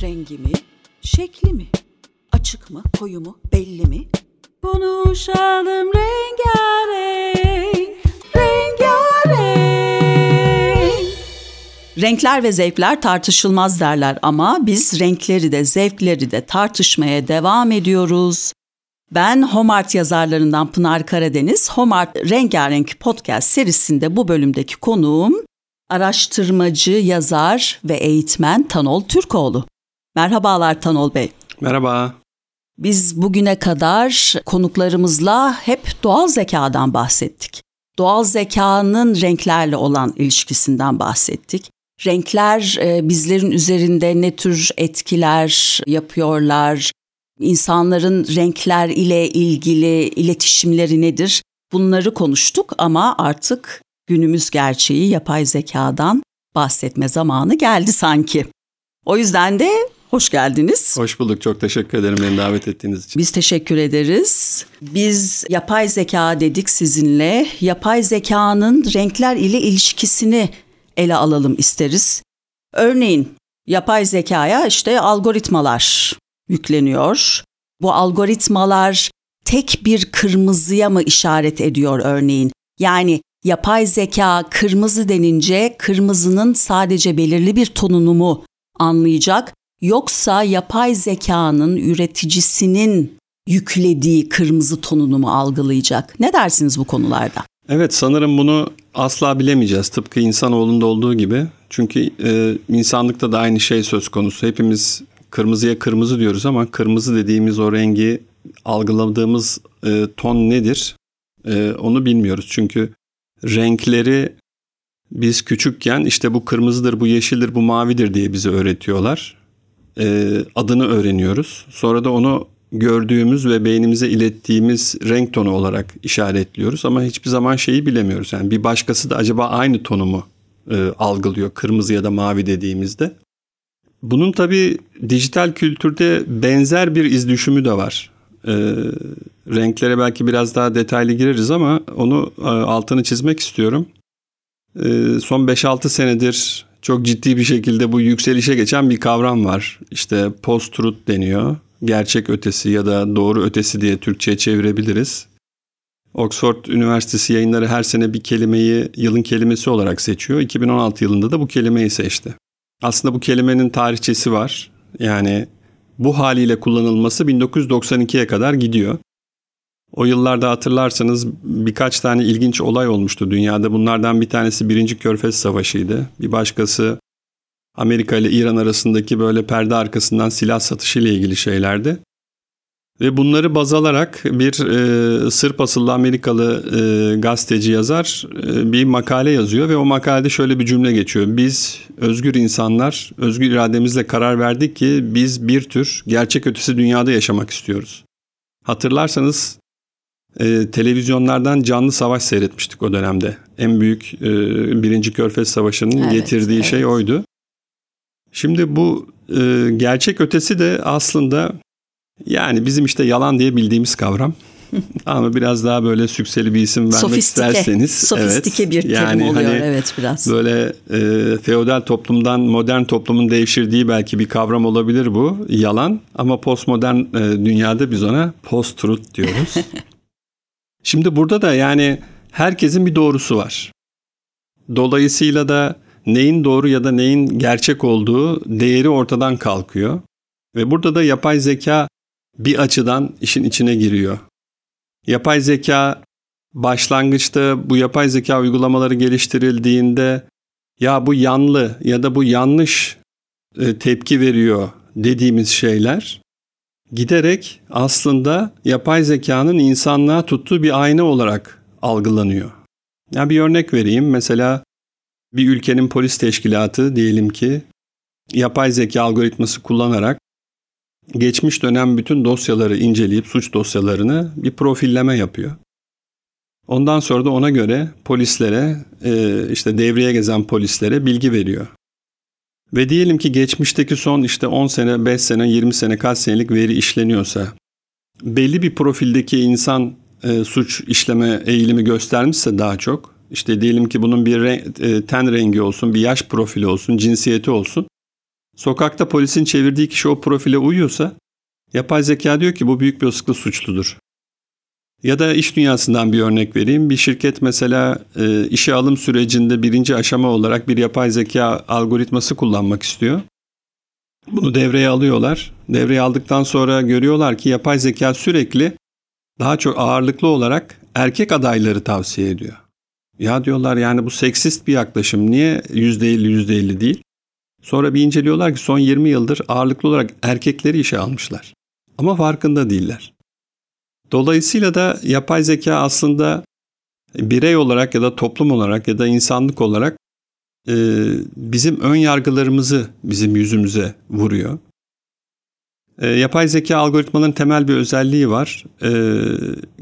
Rengi mi? Şekli mi? Açık mı? Koyu mu? Belli mi? Konuşalım rengarenk, rengarenk. Renkler ve zevkler tartışılmaz derler ama biz renkleri de zevkleri de tartışmaya devam ediyoruz. Ben Homart yazarlarından Pınar Karadeniz. Homart Rengarenk podcast serisinde bu bölümdeki konuğum araştırmacı, yazar ve eğitmen Tanol Türkoğlu. Merhabalar Tanol Bey. Merhaba. Biz bugüne kadar konuklarımızla hep doğal zekadan bahsettik. Doğal zekanın renklerle olan ilişkisinden bahsettik. Renkler e, bizlerin üzerinde ne tür etkiler yapıyorlar? İnsanların renkler ile ilgili iletişimleri nedir? Bunları konuştuk ama artık günümüz gerçeği yapay zekadan bahsetme zamanı geldi sanki. O yüzden de hoş geldiniz. Hoş bulduk. Çok teşekkür ederim beni davet ettiğiniz için. Biz teşekkür ederiz. Biz yapay zeka dedik sizinle. Yapay zekanın renkler ile ilişkisini ele alalım isteriz. Örneğin yapay zekaya işte algoritmalar yükleniyor. Bu algoritmalar tek bir kırmızıya mı işaret ediyor örneğin? Yani yapay zeka kırmızı denince kırmızının sadece belirli bir tonunu mu anlayacak yoksa yapay zekanın üreticisinin yüklediği kırmızı tonunu mu algılayacak? Ne dersiniz bu konularda? Evet sanırım bunu asla bilemeyeceğiz tıpkı insanoğlunda olduğu gibi. Çünkü e, insanlıkta da aynı şey söz konusu. Hepimiz kırmızıya kırmızı diyoruz ama kırmızı dediğimiz o rengi algıladığımız e, ton nedir? E, onu bilmiyoruz. Çünkü renkleri biz küçükken işte bu kırmızıdır, bu yeşildir, bu mavidir diye bize öğretiyorlar. E, adını öğreniyoruz. Sonra da onu gördüğümüz ve beynimize ilettiğimiz renk tonu olarak işaretliyoruz. Ama hiçbir zaman şeyi bilemiyoruz. Yani bir başkası da acaba aynı tonu mu e, algılıyor kırmızı ya da mavi dediğimizde. Bunun tabii dijital kültürde benzer bir iz düşümü de var. E, renklere belki biraz daha detaylı gireriz ama onu e, altını çizmek istiyorum. E, son 5-6 senedir çok ciddi bir şekilde bu yükselişe geçen bir kavram var. İşte post-truth deniyor. Gerçek ötesi ya da doğru ötesi diye Türkçe'ye çevirebiliriz. Oxford Üniversitesi yayınları her sene bir kelimeyi yılın kelimesi olarak seçiyor. 2016 yılında da bu kelimeyi seçti. Aslında bu kelimenin tarihçesi var. Yani bu haliyle kullanılması 1992'ye kadar gidiyor. O yıllarda hatırlarsanız birkaç tane ilginç olay olmuştu dünyada. Bunlardan bir tanesi Birinci Körfez Savaşı'ydı. Bir başkası Amerika ile İran arasındaki böyle perde arkasından silah satışı ile ilgili şeylerdi. Ve bunları baz alarak bir e, Sırp asıllı Amerikalı e, gazeteci yazar e, bir makale yazıyor ve o makalede şöyle bir cümle geçiyor. Biz özgür insanlar özgür irademizle karar verdik ki biz bir tür gerçek ötesi dünyada yaşamak istiyoruz. Hatırlarsanız e, televizyonlardan canlı savaş seyretmiştik o dönemde. En büyük e, Birinci Körfez Savaşı'nın evet, getirdiği evet. şey oydu. Şimdi bu e, gerçek ötesi de aslında yani bizim işte yalan diye bildiğimiz kavram. Ama biraz daha böyle sükseli bir isim vermek Sofistike. isterseniz. Sofistike evet, bir terim yani oluyor hani evet biraz. Böyle e, feodal toplumdan modern toplumun devşirdiği belki bir kavram olabilir bu. Yalan ama postmodern e, dünyada biz ona post-truth diyoruz. Şimdi burada da yani herkesin bir doğrusu var. Dolayısıyla da neyin doğru ya da neyin gerçek olduğu değeri ortadan kalkıyor. Ve burada da yapay zeka bir açıdan işin içine giriyor. Yapay zeka başlangıçta bu yapay zeka uygulamaları geliştirildiğinde ya bu yanlı ya da bu yanlış e, tepki veriyor dediğimiz şeyler giderek aslında yapay zekanın insanlığa tuttuğu bir ayna olarak algılanıyor. Ya bir örnek vereyim. Mesela bir ülkenin polis teşkilatı diyelim ki yapay zeka algoritması kullanarak geçmiş dönem bütün dosyaları inceleyip suç dosyalarını bir profilleme yapıyor. Ondan sonra da ona göre polislere e, işte devreye gezen polislere bilgi veriyor. Ve diyelim ki geçmişteki son işte 10 sene, 5 sene, 20 sene kaç senelik veri işleniyorsa belli bir profildeki insan e, suç işleme eğilimi göstermişse daha çok işte diyelim ki bunun bir renk, e, ten rengi olsun, bir yaş profili olsun, cinsiyeti olsun. Sokakta polisin çevirdiği kişi o profile uyuyorsa yapay zeka diyor ki bu büyük bir olasılıkla suçludur. Ya da iş dünyasından bir örnek vereyim. Bir şirket mesela e, işe alım sürecinde birinci aşama olarak bir yapay zeka algoritması kullanmak istiyor. Bunu devreye alıyorlar. Devreye aldıktan sonra görüyorlar ki yapay zeka sürekli daha çok ağırlıklı olarak erkek adayları tavsiye ediyor. Ya diyorlar yani bu seksist bir yaklaşım. Niye %50 %50 değil? Sonra bir inceliyorlar ki son 20 yıldır ağırlıklı olarak erkekleri işe almışlar. Ama farkında değiller. Dolayısıyla da yapay zeka aslında birey olarak ya da toplum olarak ya da insanlık olarak e, bizim ön yargılarımızı bizim yüzümüze vuruyor. E, yapay zeka algoritmaların temel bir özelliği var. E,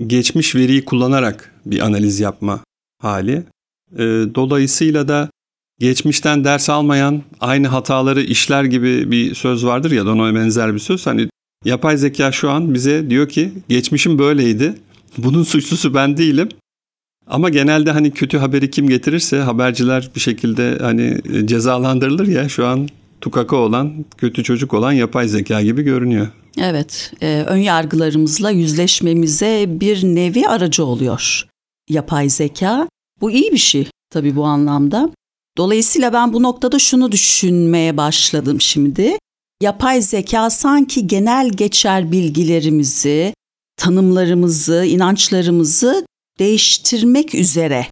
geçmiş veriyi kullanarak bir analiz yapma hali. E, dolayısıyla da geçmişten ders almayan aynı hataları işler gibi bir söz vardır ya da ona benzer bir söz. Hani yapay zeka şu an bize diyor ki geçmişim böyleydi. Bunun suçlusu ben değilim. Ama genelde hani kötü haberi kim getirirse haberciler bir şekilde hani cezalandırılır ya şu an tukaka olan, kötü çocuk olan yapay zeka gibi görünüyor. Evet, e, ön yargılarımızla yüzleşmemize bir nevi aracı oluyor yapay zeka. Bu iyi bir şey tabii bu anlamda. Dolayısıyla ben bu noktada şunu düşünmeye başladım şimdi. Yapay zeka sanki genel geçer bilgilerimizi, tanımlarımızı, inançlarımızı değiştirmek üzere.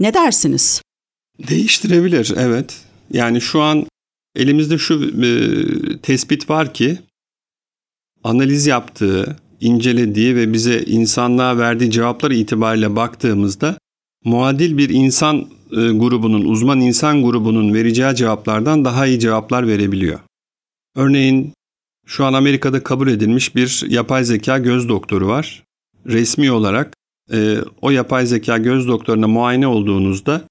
Ne dersiniz? Değiştirebilir, evet. Yani şu an elimizde şu e, tespit var ki analiz yaptığı, incelediği ve bize insanlığa verdiği cevaplar itibariyle baktığımızda muadil bir insan e, grubunun, uzman insan grubunun vereceği cevaplardan daha iyi cevaplar verebiliyor. Örneğin şu an Amerika'da kabul edilmiş bir yapay zeka göz doktoru var. Resmi olarak e, o yapay zeka göz doktoruna muayene olduğunuzda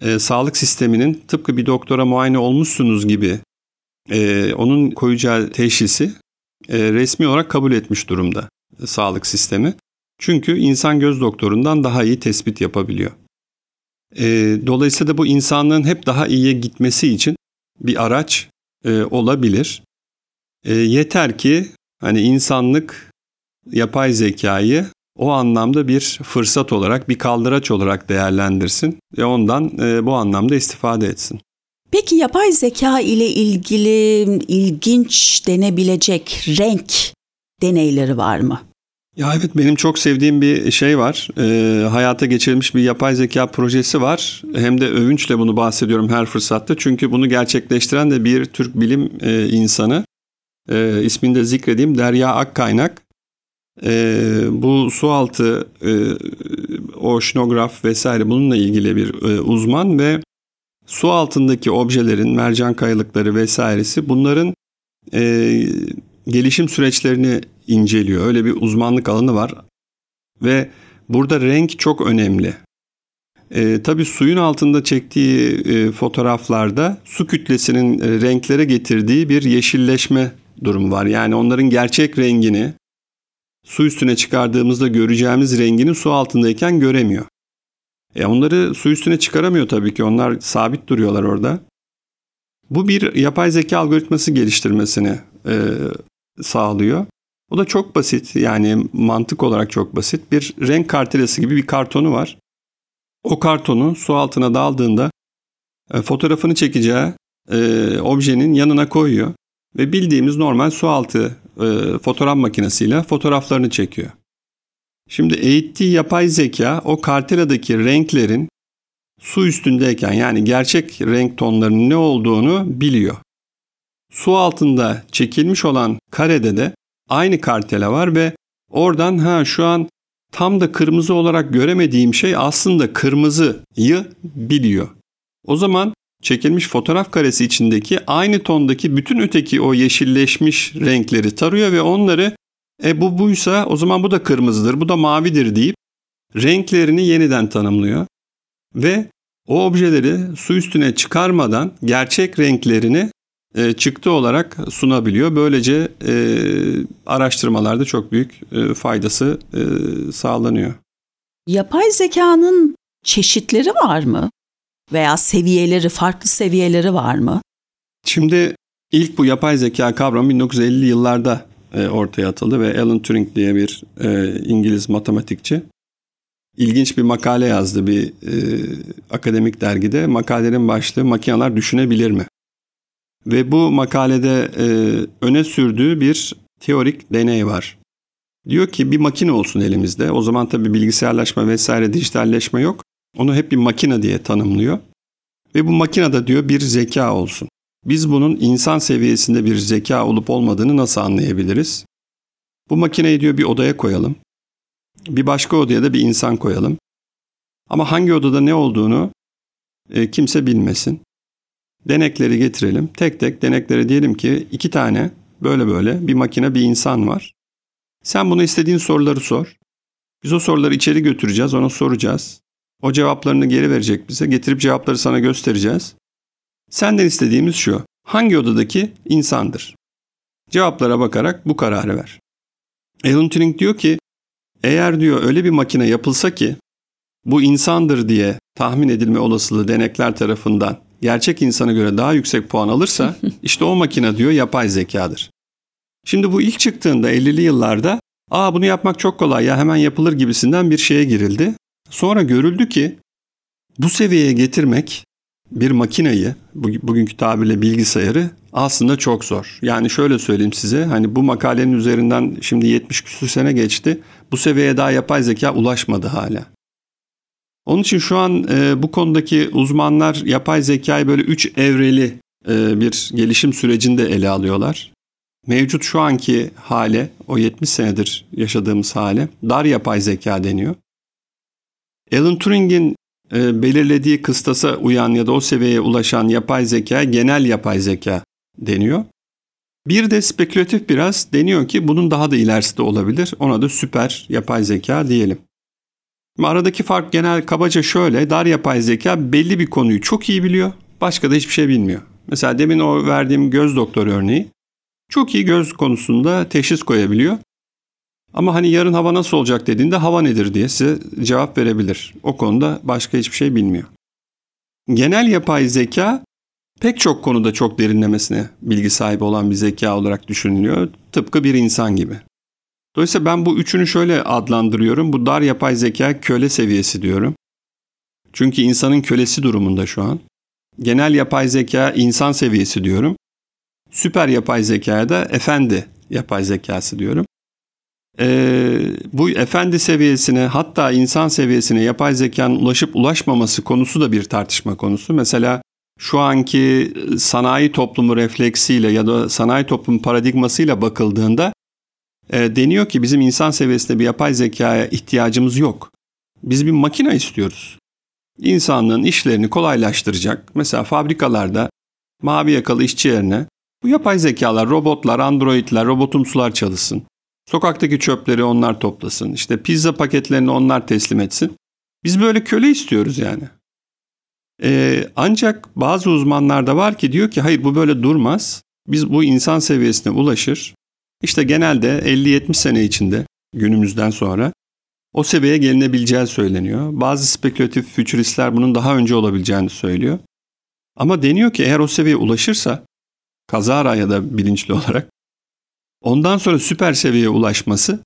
e, sağlık sisteminin tıpkı bir doktora muayene olmuşsunuz gibi e, onun koyacağı teşhisi e, resmi olarak kabul etmiş durumda e, sağlık sistemi. Çünkü insan göz doktorundan daha iyi tespit yapabiliyor. E, dolayısıyla da bu insanlığın hep daha iyiye gitmesi için bir araç e, olabilir. E, yeter ki hani insanlık yapay zekayı o anlamda bir fırsat olarak, bir kaldıraç olarak değerlendirsin ve ondan e, bu anlamda istifade etsin. Peki yapay zeka ile ilgili ilginç denebilecek renk deneyleri var mı? Ya evet benim çok sevdiğim bir şey var. E, hayata geçirilmiş bir yapay zeka projesi var. Hem de övünçle bunu bahsediyorum her fırsatta. Çünkü bunu gerçekleştiren de bir Türk bilim e, insanı. E, ismini de zikredeyim Derya Akkaynak. E, bu sualtı e, oşinograf vesaire bununla ilgili bir e, uzman ve su altındaki objelerin, mercan kayalıkları vesairesi bunların e, gelişim süreçlerini inceliyor. Öyle bir uzmanlık alanı var ve burada renk çok önemli. E, tabii suyun altında çektiği e, fotoğraflarda su kütlesinin e, renklere getirdiği bir yeşilleşme durumu var. Yani onların gerçek rengini su üstüne çıkardığımızda göreceğimiz rengini su altındayken göremiyor. E onları su üstüne çıkaramıyor tabii ki. Onlar sabit duruyorlar orada. Bu bir yapay zeka algoritması geliştirmesini e, sağlıyor. O da çok basit yani mantık olarak çok basit. Bir renk kartelesi gibi bir kartonu var. O kartonu su altına daldığında e, fotoğrafını çekeceği e, objenin yanına koyuyor ve bildiğimiz normal su altı e, fotoğraf makinesiyle fotoğraflarını çekiyor. Şimdi eğittiği yapay zeka o karteladaki renklerin su üstündeyken yani gerçek renk tonlarının ne olduğunu biliyor. Su altında çekilmiş olan karede de aynı kartela var ve oradan ha şu an tam da kırmızı olarak göremediğim şey aslında kırmızıyı biliyor. O zaman çekilmiş fotoğraf karesi içindeki aynı tondaki bütün öteki o yeşilleşmiş renkleri tarıyor ve onları e bu buysa o zaman bu da kırmızıdır, bu da mavidir deyip renklerini yeniden tanımlıyor. Ve o objeleri su üstüne çıkarmadan gerçek renklerini e, çıktı olarak sunabiliyor. Böylece e, araştırmalarda çok büyük e, faydası e, sağlanıyor. Yapay zekanın çeşitleri var mı? Veya seviyeleri, farklı seviyeleri var mı? Şimdi İlk bu yapay zeka kavramı 1950'li yıllarda e, ortaya atıldı ve Alan Turing diye bir e, İngiliz matematikçi ilginç bir makale yazdı bir e, akademik dergide. Makalenin başlığı makineler düşünebilir mi? Ve bu makalede e, öne sürdüğü bir teorik deney var. Diyor ki bir makine olsun elimizde. O zaman tabii bilgisayarlaşma vesaire dijitalleşme yok. Onu hep bir makine diye tanımlıyor. Ve bu makinede diyor bir zeka olsun. Biz bunun insan seviyesinde bir zeka olup olmadığını nasıl anlayabiliriz? Bu makineyi diyor bir odaya koyalım. Bir başka odaya da bir insan koyalım. Ama hangi odada ne olduğunu e, kimse bilmesin. Denekleri getirelim. Tek tek deneklere diyelim ki iki tane böyle böyle bir makine bir insan var. Sen buna istediğin soruları sor. Biz o soruları içeri götüreceğiz, ona soracağız. O cevaplarını geri verecek bize. Getirip cevapları sana göstereceğiz. Senden istediğimiz şu. Hangi odadaki insandır? Cevaplara bakarak bu kararı ver. Alan Turing diyor ki eğer diyor öyle bir makine yapılsa ki bu insandır diye tahmin edilme olasılığı denekler tarafından gerçek insana göre daha yüksek puan alırsa işte o makine diyor yapay zekadır. Şimdi bu ilk çıktığında 50'li yıllarda aa bunu yapmak çok kolay ya hemen yapılır gibisinden bir şeye girildi. Sonra görüldü ki bu seviyeye getirmek bir makineyi, bugünkü tabirle bilgisayarı aslında çok zor. Yani şöyle söyleyeyim size, hani bu makalenin üzerinden şimdi 70 küsur sene geçti. Bu seviyeye daha yapay zeka ulaşmadı hala. Onun için şu an e, bu konudaki uzmanlar yapay zekayı böyle üç evreli e, bir gelişim sürecinde ele alıyorlar. Mevcut şu anki hale, o 70 senedir yaşadığımız hale dar yapay zeka deniyor. Alan Turing'in e, belirlediği kıstasa uyan ya da o seviyeye ulaşan yapay zeka genel yapay zeka deniyor. Bir de spekülatif biraz deniyor ki bunun daha da ilerisi de olabilir. Ona da süper yapay zeka diyelim. Aradaki fark genel kabaca şöyle. Dar yapay zeka belli bir konuyu çok iyi biliyor. Başka da hiçbir şey bilmiyor. Mesela demin o verdiğim göz doktoru örneği. Çok iyi göz konusunda teşhis koyabiliyor. Ama hani yarın hava nasıl olacak dediğinde hava nedir diye size cevap verebilir. O konuda başka hiçbir şey bilmiyor. Genel yapay zeka pek çok konuda çok derinlemesine bilgi sahibi olan bir zeka olarak düşünülüyor. Tıpkı bir insan gibi. Dolayısıyla ben bu üçünü şöyle adlandırıyorum. Bu dar yapay zeka köle seviyesi diyorum. Çünkü insanın kölesi durumunda şu an. Genel yapay zeka insan seviyesi diyorum. Süper yapay zekaya da efendi yapay zekası diyorum. Ee, bu efendi seviyesine hatta insan seviyesine yapay zekanın ulaşıp ulaşmaması konusu da bir tartışma konusu. Mesela şu anki sanayi toplumu refleksiyle ya da sanayi toplumu paradigmasıyla bakıldığında e, deniyor ki bizim insan seviyesinde bir yapay zekaya ihtiyacımız yok. Biz bir makine istiyoruz. İnsanlığın işlerini kolaylaştıracak. Mesela fabrikalarda mavi yakalı işçi yerine bu yapay zekalar, robotlar, androidler, robotumsular çalışsın. Sokaktaki çöpleri onlar toplasın. İşte pizza paketlerini onlar teslim etsin. Biz böyle köle istiyoruz yani. Ee, ancak bazı uzmanlar da var ki diyor ki hayır bu böyle durmaz. Biz bu insan seviyesine ulaşır. İşte genelde 50-70 sene içinde günümüzden sonra o seviyeye gelinebileceği söyleniyor. Bazı spekülatif fütüristler bunun daha önce olabileceğini söylüyor. Ama deniyor ki eğer o seviyeye ulaşırsa kazara ya da bilinçli olarak ondan sonra süper seviyeye ulaşması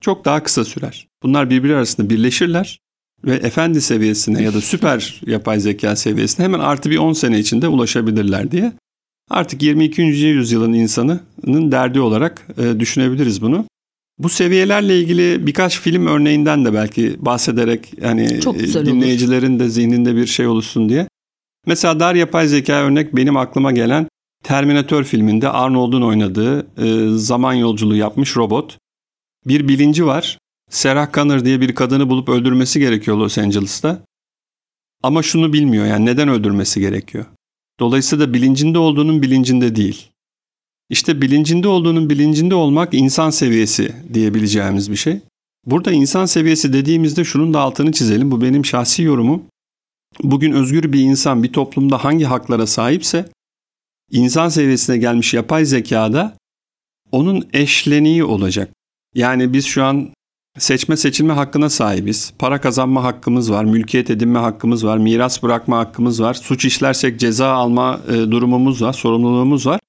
çok daha kısa sürer. Bunlar birbiri arasında birleşirler ve efendi seviyesine ya da süper yapay zeka seviyesine hemen artı bir 10 sene içinde ulaşabilirler diye Artık 22. yüzyılın insanının derdi olarak e, düşünebiliriz bunu. Bu seviyelerle ilgili birkaç film örneğinden de belki bahsederek hani dinleyicilerin olur. de zihninde bir şey oluşsun diye. Mesela dar yapay zeka örnek benim aklıma gelen Terminator filminde Arnold'un oynadığı e, zaman yolculuğu yapmış robot. Bir bilinci var. Sarah Connor diye bir kadını bulup öldürmesi gerekiyor Los Angeles'ta. Ama şunu bilmiyor yani neden öldürmesi gerekiyor. Dolayısıyla bilincinde olduğunun bilincinde değil. İşte bilincinde olduğunun bilincinde olmak insan seviyesi diyebileceğimiz bir şey. Burada insan seviyesi dediğimizde şunun da altını çizelim. Bu benim şahsi yorumum. Bugün özgür bir insan bir toplumda hangi haklara sahipse insan seviyesine gelmiş yapay zekada onun eşleniği olacak. Yani biz şu an Seçme seçilme hakkına sahibiz. Para kazanma hakkımız var, mülkiyet edinme hakkımız var, miras bırakma hakkımız var. Suç işlersek ceza alma e, durumumuz var, sorumluluğumuz var.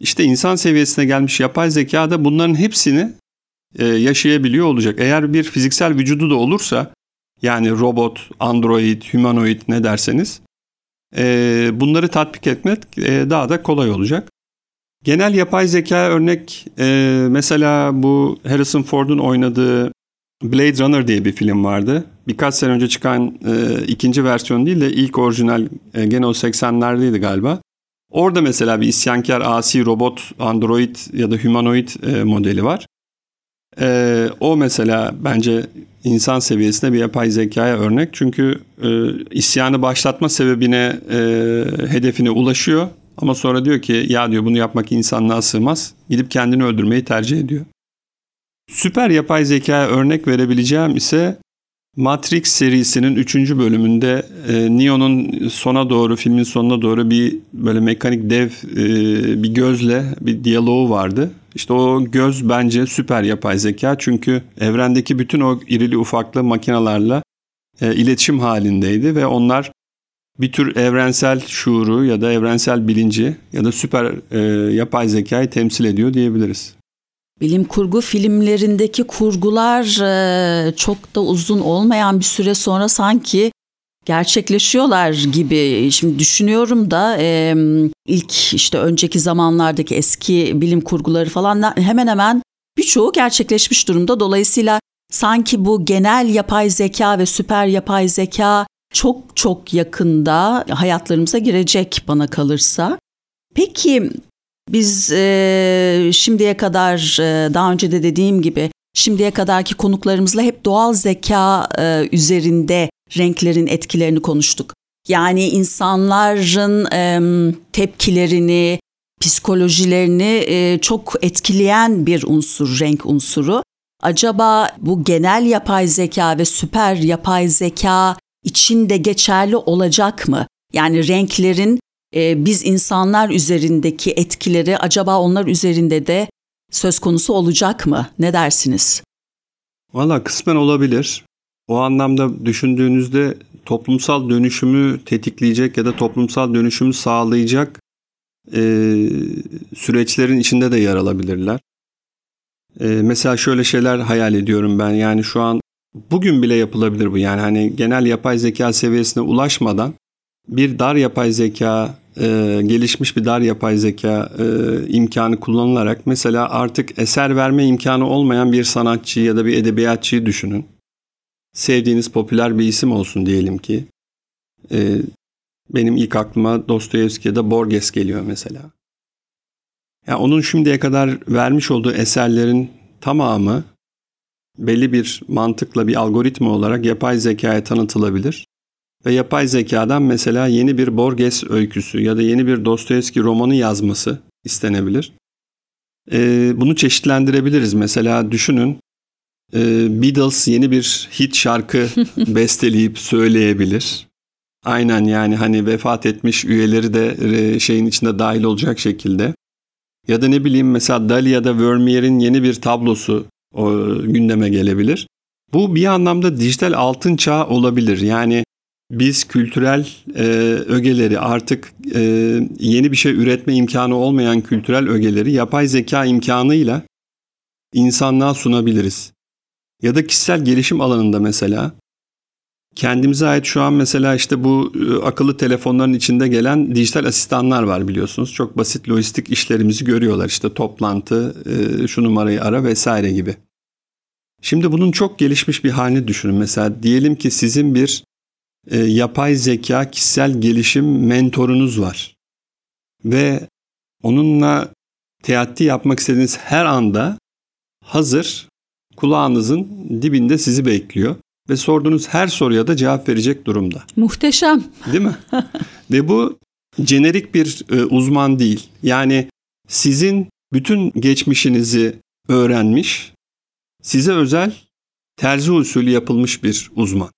İşte insan seviyesine gelmiş yapay zeka da bunların hepsini e, yaşayabiliyor olacak. Eğer bir fiziksel vücudu da olursa yani robot, android, humanoid ne derseniz e, bunları tatbik etmek daha da kolay olacak. Genel yapay zeka örnek mesela bu Harrison Ford'un oynadığı Blade Runner diye bir film vardı. Birkaç sene önce çıkan e, ikinci versiyon değil de ilk orijinal e, gene o 80'lerdeydi galiba. Orada mesela bir isyankar asi robot, android ya da humanoid e, modeli var. E, o mesela bence insan seviyesinde bir yapay zekaya örnek. Çünkü e, isyanı başlatma sebebine, e, hedefine ulaşıyor. Ama sonra diyor ki ya diyor bunu yapmak insanlığa sığmaz. Gidip kendini öldürmeyi tercih ediyor. Süper yapay zekaya örnek verebileceğim ise Matrix serisinin 3. bölümünde e, Neo'nun sona doğru, filmin sonuna doğru bir böyle mekanik dev e, bir gözle bir diyaloğu vardı. İşte o göz bence süper yapay zeka çünkü evrendeki bütün o irili ufaklı makinalarla e, iletişim halindeydi ve onlar bir tür evrensel şuuru ya da evrensel bilinci ya da süper e, yapay zekayı temsil ediyor diyebiliriz. Bilim kurgu filmlerindeki kurgular e, çok da uzun olmayan bir süre sonra sanki gerçekleşiyorlar gibi. Şimdi düşünüyorum da ilk işte önceki zamanlardaki eski bilim kurguları falan hemen hemen birçoğu gerçekleşmiş durumda. Dolayısıyla sanki bu genel yapay zeka ve süper yapay zeka çok çok yakında hayatlarımıza girecek bana kalırsa. Peki biz e, şimdiye kadar e, daha önce de dediğim gibi şimdiye kadarki konuklarımızla hep doğal zeka e, üzerinde renklerin etkilerini konuştuk. Yani insanların e, tepkilerini, psikolojilerini e, çok etkileyen bir unsur, renk unsuru. Acaba bu genel yapay zeka ve süper yapay zeka için de geçerli olacak mı? Yani renklerin e, biz insanlar üzerindeki etkileri acaba onlar üzerinde de söz konusu olacak mı? Ne dersiniz? Valla kısmen olabilir. O anlamda düşündüğünüzde toplumsal dönüşümü tetikleyecek ya da toplumsal dönüşümü sağlayacak e, süreçlerin içinde de yer alabilirler. E, mesela şöyle şeyler hayal ediyorum ben. Yani şu an bugün bile yapılabilir bu. Yani hani genel yapay zeka seviyesine ulaşmadan bir dar yapay zeka, e, gelişmiş bir dar yapay zeka e, imkanı kullanılarak mesela artık eser verme imkanı olmayan bir sanatçı ya da bir edebiyatçıyı düşünün. Sevdiğiniz popüler bir isim olsun diyelim ki. E, benim ilk aklıma Dostoyevski ya da Borges geliyor mesela. Yani onun şimdiye kadar vermiş olduğu eserlerin tamamı belli bir mantıkla bir algoritma olarak yapay zekaya tanıtılabilir ve yapay zekadan mesela yeni bir Borges öyküsü ya da yeni bir Dostoyevski romanı yazması istenebilir. Ee, bunu çeşitlendirebiliriz. Mesela düşünün e, Beatles yeni bir hit şarkı besteleyip söyleyebilir. Aynen yani hani vefat etmiş üyeleri de e, şeyin içinde dahil olacak şekilde. Ya da ne bileyim mesela Dali ya da Vermeer'in yeni bir tablosu o, gündeme gelebilir. Bu bir anlamda dijital altın çağı olabilir. Yani biz kültürel e, ögeleri artık e, yeni bir şey üretme imkanı olmayan kültürel ögeleri yapay zeka imkanıyla insanlığa sunabiliriz. Ya da kişisel gelişim alanında mesela kendimize ait şu an mesela işte bu e, akıllı telefonların içinde gelen dijital asistanlar var biliyorsunuz. Çok basit lojistik işlerimizi görüyorlar işte toplantı, e, şu numarayı ara vesaire gibi. Şimdi bunun çok gelişmiş bir halini düşünün. Mesela diyelim ki sizin bir e, yapay zeka kişisel gelişim mentorunuz var. Ve onunla teatti yapmak istediğiniz her anda hazır kulağınızın dibinde sizi bekliyor ve sorduğunuz her soruya da cevap verecek durumda. Muhteşem. Değil mi? ve bu jenerik bir e, uzman değil. Yani sizin bütün geçmişinizi öğrenmiş, size özel terzi usulü yapılmış bir uzman.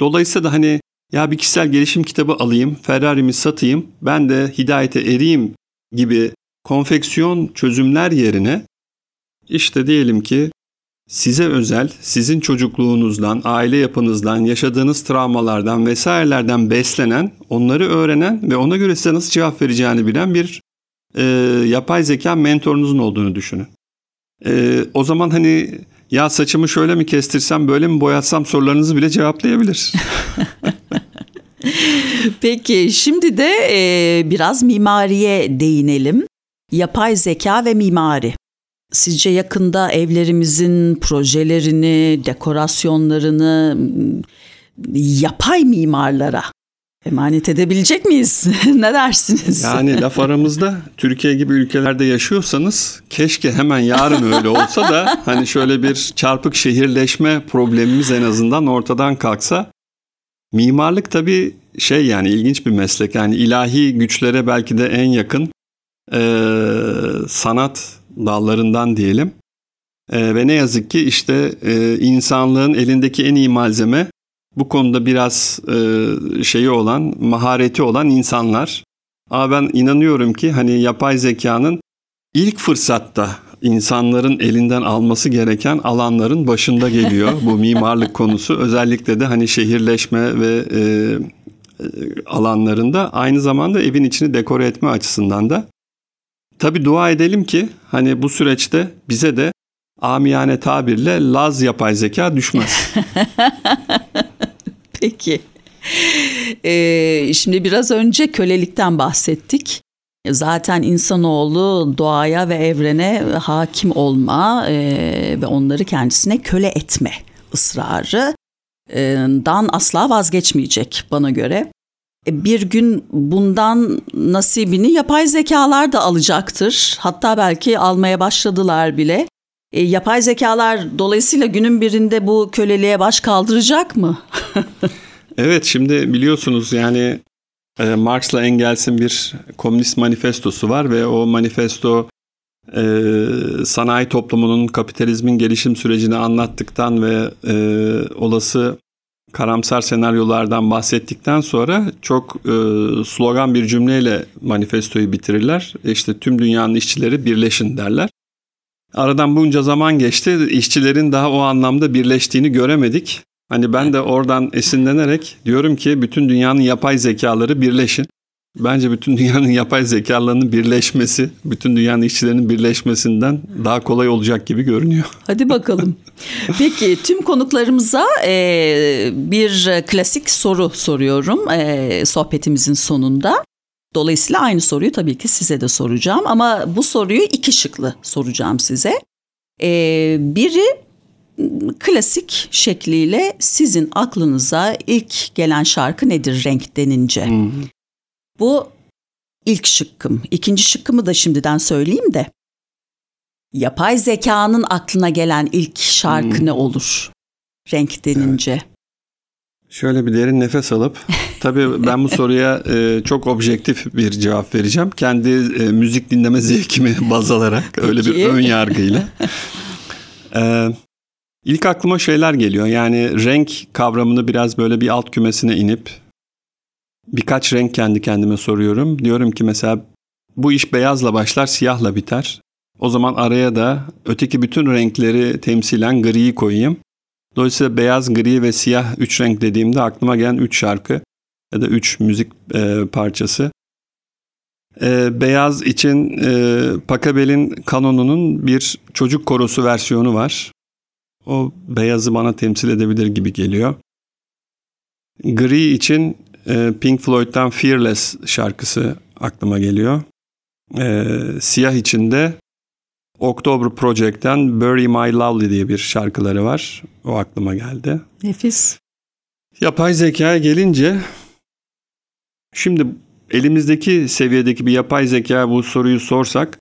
Dolayısıyla da hani ya bir kişisel gelişim kitabı alayım, Ferrari'mi satayım, ben de hidayete ereyim gibi konfeksiyon çözümler yerine işte diyelim ki size özel, sizin çocukluğunuzdan, aile yapınızdan, yaşadığınız travmalardan vesairelerden beslenen, onları öğrenen ve ona göre size nasıl cevap vereceğini bilen bir e, yapay zeka mentorunuzun olduğunu düşünün. E, o zaman hani ya saçımı şöyle mi kestirsem böyle mi boyatsam sorularınızı bile cevaplayabilir. Peki şimdi de e, biraz mimariye değinelim. Yapay zeka ve mimari. Sizce yakında evlerimizin projelerini, dekorasyonlarını yapay mimarlara emanet edebilecek miyiz? ne dersiniz? Yani laf aramızda Türkiye gibi ülkelerde yaşıyorsanız keşke hemen yarın öyle olsa da hani şöyle bir çarpık şehirleşme problemimiz en azından ortadan kalksa. Mimarlık tabii şey yani ilginç bir meslek. Yani ilahi güçlere belki de en yakın e, sanat dallarından diyelim. E, ve ne yazık ki işte e, insanlığın elindeki en iyi malzeme bu konuda biraz e, şeyi olan, mahareti olan insanlar. Ama ben inanıyorum ki hani yapay zekanın ilk fırsatta insanların elinden alması gereken alanların başında geliyor bu mimarlık konusu. Özellikle de hani şehirleşme ve e, e, alanlarında aynı zamanda evin içini dekore etme açısından da. Tabi dua edelim ki hani bu süreçte bize de amiyane tabirle Laz yapay zeka düşmez. Peki. Ee, şimdi biraz önce kölelikten bahsettik. Zaten insanoğlu doğaya ve evrene hakim olma e, ve onları kendisine köle etme ısrarı e, dan asla vazgeçmeyecek bana göre. E, bir gün bundan nasibini yapay zekalar da alacaktır. Hatta belki almaya başladılar bile. E, yapay zekalar dolayısıyla günün birinde bu köleliğe baş kaldıracak mı? evet şimdi biliyorsunuz yani e, Marx'la Engels'in bir komünist manifestosu var ve o manifesto e, sanayi toplumunun kapitalizmin gelişim sürecini anlattıktan ve e, olası karamsar senaryolardan bahsettikten sonra çok e, slogan bir cümleyle manifestoyu bitirirler. İşte tüm dünyanın işçileri birleşin derler. Aradan bunca zaman geçti. İşçilerin daha o anlamda birleştiğini göremedik. Hani ben de oradan esinlenerek diyorum ki bütün dünyanın yapay zekaları birleşin. Bence bütün dünyanın yapay zekalarının birleşmesi, bütün dünyanın işçilerinin birleşmesinden daha kolay olacak gibi görünüyor. Hadi bakalım. Peki tüm konuklarımıza e, bir klasik soru soruyorum e, sohbetimizin sonunda. Dolayısıyla aynı soruyu tabii ki size de soracağım ama bu soruyu iki şıklı soracağım size. Ee, biri klasik şekliyle sizin aklınıza ilk gelen şarkı nedir renk denince? Hmm. Bu ilk şıkkım. İkinci şıkkımı da şimdiden söyleyeyim de. Yapay zekanın aklına gelen ilk şarkı hmm. ne olur? Renk denince. Evet. Şöyle bir derin nefes alıp tabii ben bu soruya e, çok objektif bir cevap vereceğim. Kendi e, müzik dinleme zevkimi baz alarak öyle bir ön yargıyla. E, ilk aklıma şeyler geliyor. Yani renk kavramını biraz böyle bir alt kümesine inip birkaç renk kendi kendime soruyorum. Diyorum ki mesela bu iş beyazla başlar, siyahla biter. O zaman araya da öteki bütün renkleri temsilen griyi koyayım. Dolayısıyla beyaz, gri ve siyah üç renk dediğimde aklıma gelen üç şarkı ya da üç müzik e, parçası. E, beyaz için e, Pachelbel'in kanonunun bir çocuk korosu versiyonu var. O beyazı bana temsil edebilir gibi geliyor. Gri için e, Pink Floyd'dan Fearless şarkısı aklıma geliyor. E, siyah için de October Project'ten Bury My Lovely diye bir şarkıları var. O aklıma geldi. Nefis. Yapay zekaya gelince şimdi elimizdeki seviyedeki bir yapay zeka bu soruyu sorsak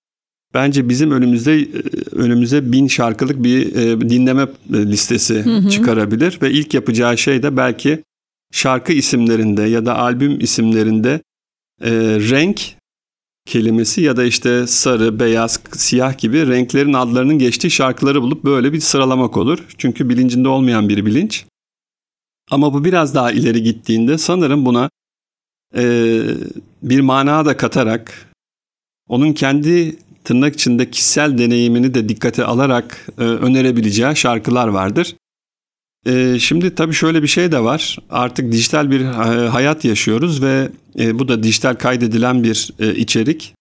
bence bizim önümüzde önümüze bin şarkılık bir e, dinleme listesi hı hı. çıkarabilir ve ilk yapacağı şey de belki şarkı isimlerinde ya da albüm isimlerinde e, renk kelimesi ya da işte sarı, beyaz, siyah gibi renklerin adlarının geçtiği şarkıları bulup böyle bir sıralamak olur. Çünkü bilincinde olmayan bir bilinç. Ama bu biraz daha ileri gittiğinde sanırım buna e, bir mana da katarak onun kendi tırnak içinde kişisel deneyimini de dikkate alarak e, önerebileceği şarkılar vardır. E, şimdi tabii şöyle bir şey de var. Artık dijital bir e, hayat yaşıyoruz ve e, bu da dijital kaydedilen bir e, içerik.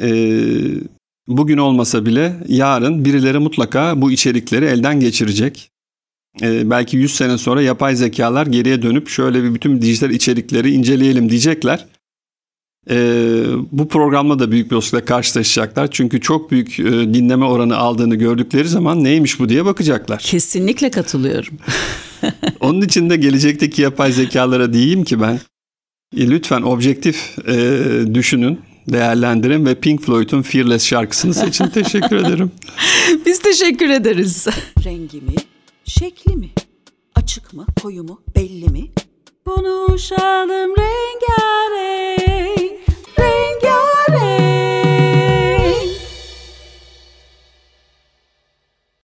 e, bugün olmasa bile yarın birileri mutlaka bu içerikleri elden geçirecek. E, belki 100 sene sonra yapay zekalar geriye dönüp şöyle bir bütün dijital içerikleri inceleyelim diyecekler. E, bu programla da büyük bir olasılıkla karşılaşacaklar. Çünkü çok büyük e, dinleme oranı aldığını gördükleri zaman neymiş bu diye bakacaklar. Kesinlikle katılıyorum. Onun için de gelecekteki yapay zekalara diyeyim ki ben e, lütfen objektif e, düşünün, değerlendirin ve Pink Floyd'un Fearless şarkısını seçin. Teşekkür ederim. Biz teşekkür ederiz. Rengi mi, şekli mi, açık mı, koyu mu, belli mi? Konuşalım rengi.